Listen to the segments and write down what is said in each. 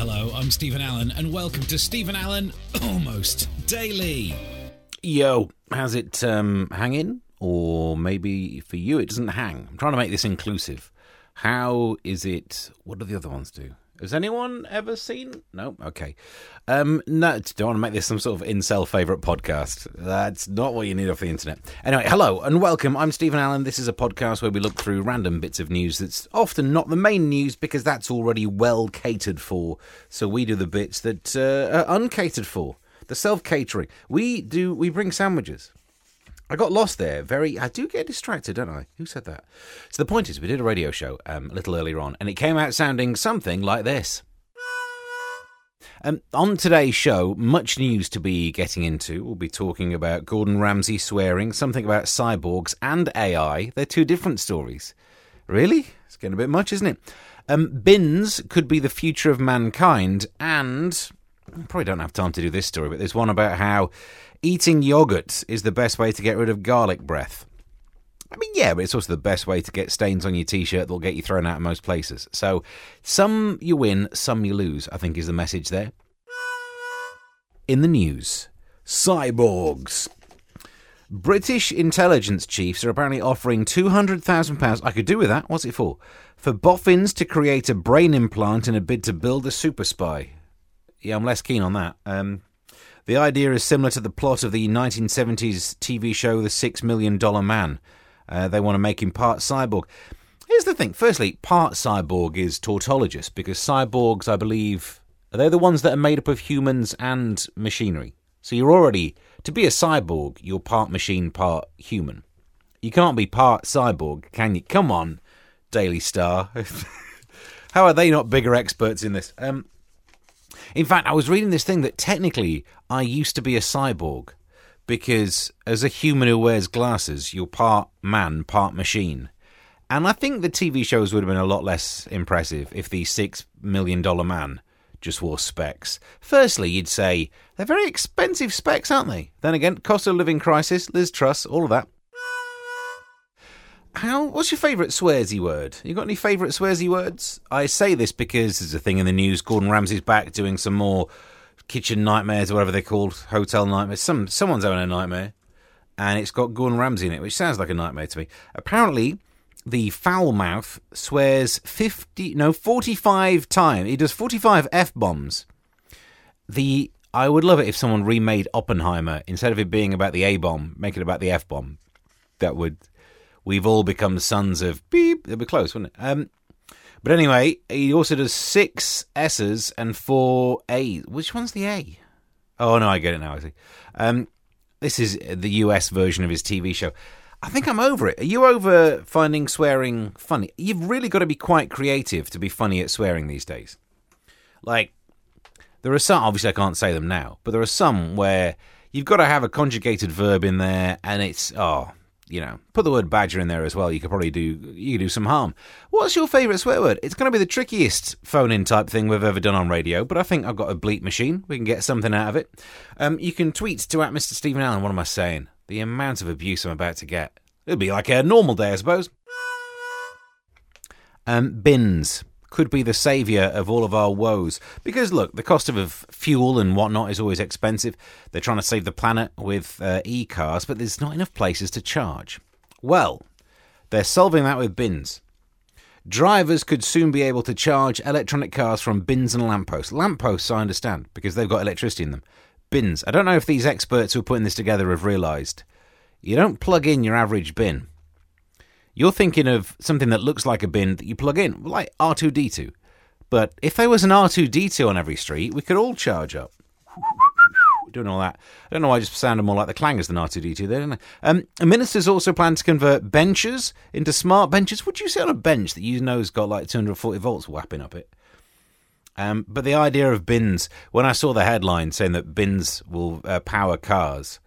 Hello, I'm Stephen Allen, and welcome to Stephen Allen Almost Daily. Yo, how's it um, hanging? Or maybe for you it doesn't hang. I'm trying to make this inclusive. How is it? What do the other ones do? Has anyone ever seen? No? Okay. Um, no, don't want to make this some sort of incel favourite podcast. That's not what you need off the internet. Anyway, hello and welcome. I'm Stephen Allen. This is a podcast where we look through random bits of news that's often not the main news because that's already well catered for. So we do the bits that uh, are uncatered for. The self catering. We do. We bring sandwiches. I got lost there. Very, I do get distracted, don't I? Who said that? So the point is, we did a radio show um, a little earlier on, and it came out sounding something like this. Um, on today's show, much news to be getting into. We'll be talking about Gordon Ramsay swearing, something about cyborgs and AI. They're two different stories. Really? It's getting a bit much, isn't it? Um, bins could be the future of mankind, and I probably don't have time to do this story, but there's one about how eating yogurt is the best way to get rid of garlic breath. I mean, yeah, but it's also the best way to get stains on your t shirt that'll get you thrown out of most places. So, some you win, some you lose, I think is the message there. In the news, cyborgs. British intelligence chiefs are apparently offering £200,000. I could do with that. What's it for? For boffins to create a brain implant in a bid to build a super spy. Yeah, I'm less keen on that. Um, the idea is similar to the plot of the 1970s TV show The Six Million Dollar Man. Uh, they want to make him part cyborg. Here's the thing. Firstly, part cyborg is tautologous because cyborgs, I believe, they're the ones that are made up of humans and machinery. So you're already, to be a cyborg, you're part machine, part human. You can't be part cyborg, can you? Come on, Daily Star. How are they not bigger experts in this? Um, in fact, I was reading this thing that technically I used to be a cyborg because as a human who wears glasses, you're part man, part machine. And I think the TV shows would have been a lot less impressive if the six million dollar man just wore specs. Firstly, you'd say they're very expensive specs, aren't they? Then again, cost of living crisis, Liz Truss, all of that. How? What's your favourite swearsy word? You got any favourite swearsy words? I say this because there's a thing in the news. Gordon Ramsay's back doing some more kitchen nightmares or whatever they're called, hotel nightmares. Some someone's having a nightmare, and it's got Gordon Ramsay in it, which sounds like a nightmare to me. Apparently, the foul mouth swears fifty, no, forty-five times. He does forty-five f bombs. The I would love it if someone remade Oppenheimer instead of it being about the A bomb, make it about the F bomb. That would we've all become sons of beep. It'd be close, wouldn't it? Um, but anyway, he also does six S's and four A's. Which one's the A? Oh no, I get it now. I see. Um, this is the US version of his TV show. I think I'm over it. Are you over finding swearing funny? You've really got to be quite creative to be funny at swearing these days. Like, there are some, obviously I can't say them now, but there are some where you've got to have a conjugated verb in there and it's, oh, you know, put the word badger in there as well. You could probably do you could do some harm. What's your favourite swear word? It's going to be the trickiest phone in type thing we've ever done on radio, but I think I've got a bleep machine. We can get something out of it. Um, you can tweet to at Mr. Stephen Allen. What am I saying? The amount of abuse I'm about to get. It'll be like a normal day, I suppose. Um, bins could be the saviour of all of our woes. Because, look, the cost of fuel and whatnot is always expensive. They're trying to save the planet with uh, e cars, but there's not enough places to charge. Well, they're solving that with bins. Drivers could soon be able to charge electronic cars from bins and lampposts. Lampposts, I understand, because they've got electricity in them. Bins. I don't know if these experts who are putting this together have realised. You don't plug in your average bin. You're thinking of something that looks like a bin that you plug in, like R2D2. But if there was an R2D2 on every street, we could all charge up. Doing all that. I don't know why I just sounded more like the clangers than R2D2 there, didn't I? Um, ministers also plan to convert benches into smart benches. Would you sit on a bench that you know's got like 240 volts whapping up it? Um, but the idea of bins, when I saw the headline saying that bins will uh, power cars,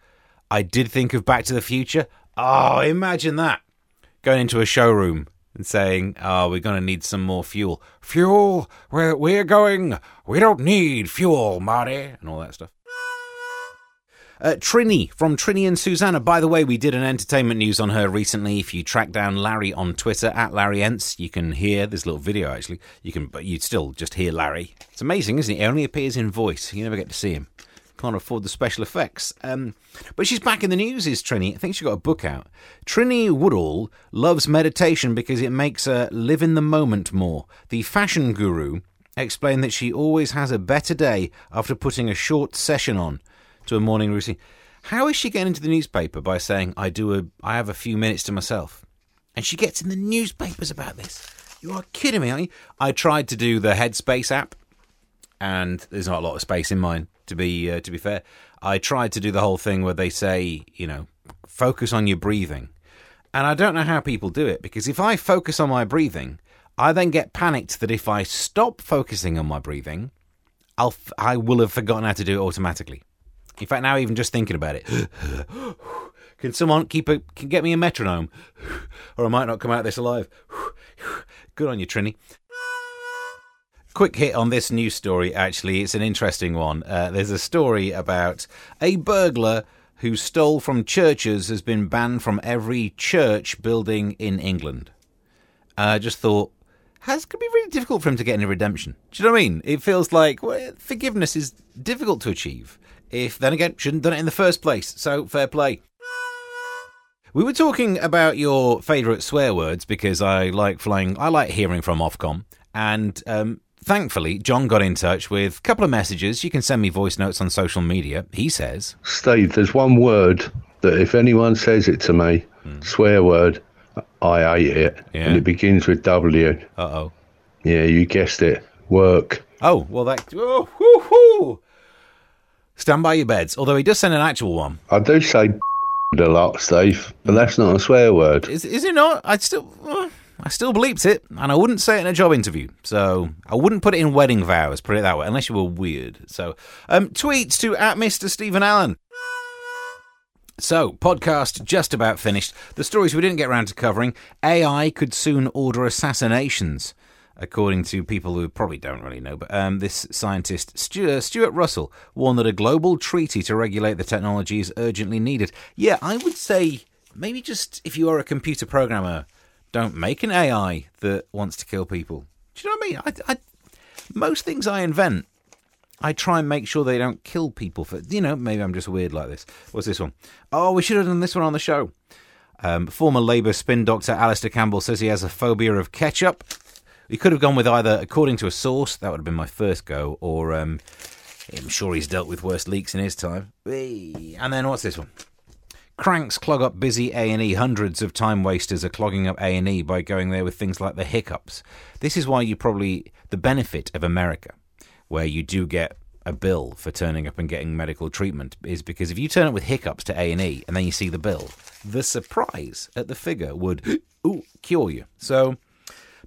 I did think of Back to the Future. Oh, imagine that going into a showroom and saying, "Oh, we're going to need some more fuel. Fuel? Where we're going? We don't need fuel, Marty," and all that stuff. Uh, Trinny from Trinny and Susannah. By the way, we did an entertainment news on her recently. If you track down Larry on Twitter at Larry Ents, you can hear this little video. Actually, you can, but you'd still just hear Larry. It's amazing, isn't it? He only appears in voice. You never get to see him. Can't afford the special effects. Um, but she's back in the news, is Trinny. I think she got a book out. Trinny Woodall loves meditation because it makes her live in the moment more. The fashion guru explained that she always has a better day after putting a short session on to a morning routine. How is she getting into the newspaper by saying I do a I have a few minutes to myself? And she gets in the newspapers about this. You are kidding me, aren't you? I tried to do the Headspace app, and there's not a lot of space in mine. To be uh, to be fair, I tried to do the whole thing where they say, you know, focus on your breathing, and I don't know how people do it because if I focus on my breathing, I then get panicked that if I stop focusing on my breathing, I'll f- I will have forgotten how to do it automatically. In fact, now even just thinking about it, can someone keep a can get me a metronome, or I might not come out of this alive. Good on you, Trinny. Quick hit on this news story. Actually, it's an interesting one. Uh, there's a story about a burglar who stole from churches has been banned from every church building in England. I uh, just thought has could be really difficult for him to get any redemption. Do you know what I mean? It feels like well, forgiveness is difficult to achieve. If then again, shouldn't have done it in the first place. So fair play. We were talking about your favourite swear words because I like flying. I like hearing from Ofcom, and um, thankfully, John got in touch with a couple of messages. You can send me voice notes on social media. He says, Steve, there's one word that if anyone says it to me, mm. swear word, I hate it, yeah. and it begins with W. Uh oh. Yeah, you guessed it. Work. Oh well, that. Oh, whoo, whoo. Stand by your beds. Although he does send an actual one. I do say a lot, Steve, but that's not a swear word. Is, is it not? I still. Uh, I still bleeped it, and I wouldn't say it in a job interview. So I wouldn't put it in wedding vows, put it that way, unless you were weird. So um, tweets to at Mr. Stephen Allen. So, podcast just about finished. The stories we didn't get around to covering AI could soon order assassinations, according to people who probably don't really know. But um, this scientist, Stuart, Stuart Russell, warned that a global treaty to regulate the technology is urgently needed. Yeah, I would say maybe just if you are a computer programmer, don't make an AI that wants to kill people. Do you know what I mean? I, I, most things I invent I try and make sure they don't kill people for, you know, maybe I'm just weird like this. What's this one? Oh, we should have done this one on the show. Um, former Labour spin doctor Alastair Campbell says he has a phobia of ketchup. He could have gone with either, according to a source, that would have been my first go, or um, I'm sure he's dealt with worse leaks in his time. And then what's this one? Cranks clog up busy A&E. Hundreds of time wasters are clogging up A&E by going there with things like the hiccups. This is why you probably the benefit of America where you do get a bill for turning up and getting medical treatment is because if you turn up with hiccups to A&E and then you see the bill, the surprise at the figure would ooh, cure you. So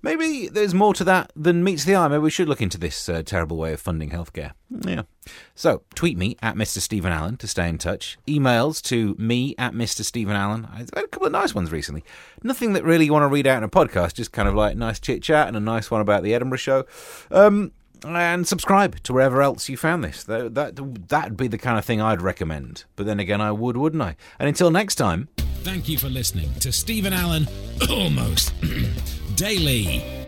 maybe there's more to that than meets the eye. Maybe we should look into this uh, terrible way of funding healthcare. Yeah. So tweet me at Mr. Stephen Allen to stay in touch. Emails to me at Mr. Stephen Allen. I've had a couple of nice ones recently. Nothing that really you want to read out in a podcast, just kind of like nice chit chat and a nice one about the Edinburgh show. Um, and subscribe to wherever else you found this. That that that'd be the kind of thing I'd recommend. But then again, I would, wouldn't I? And until next time. Thank you for listening to Stephen Allen almost daily.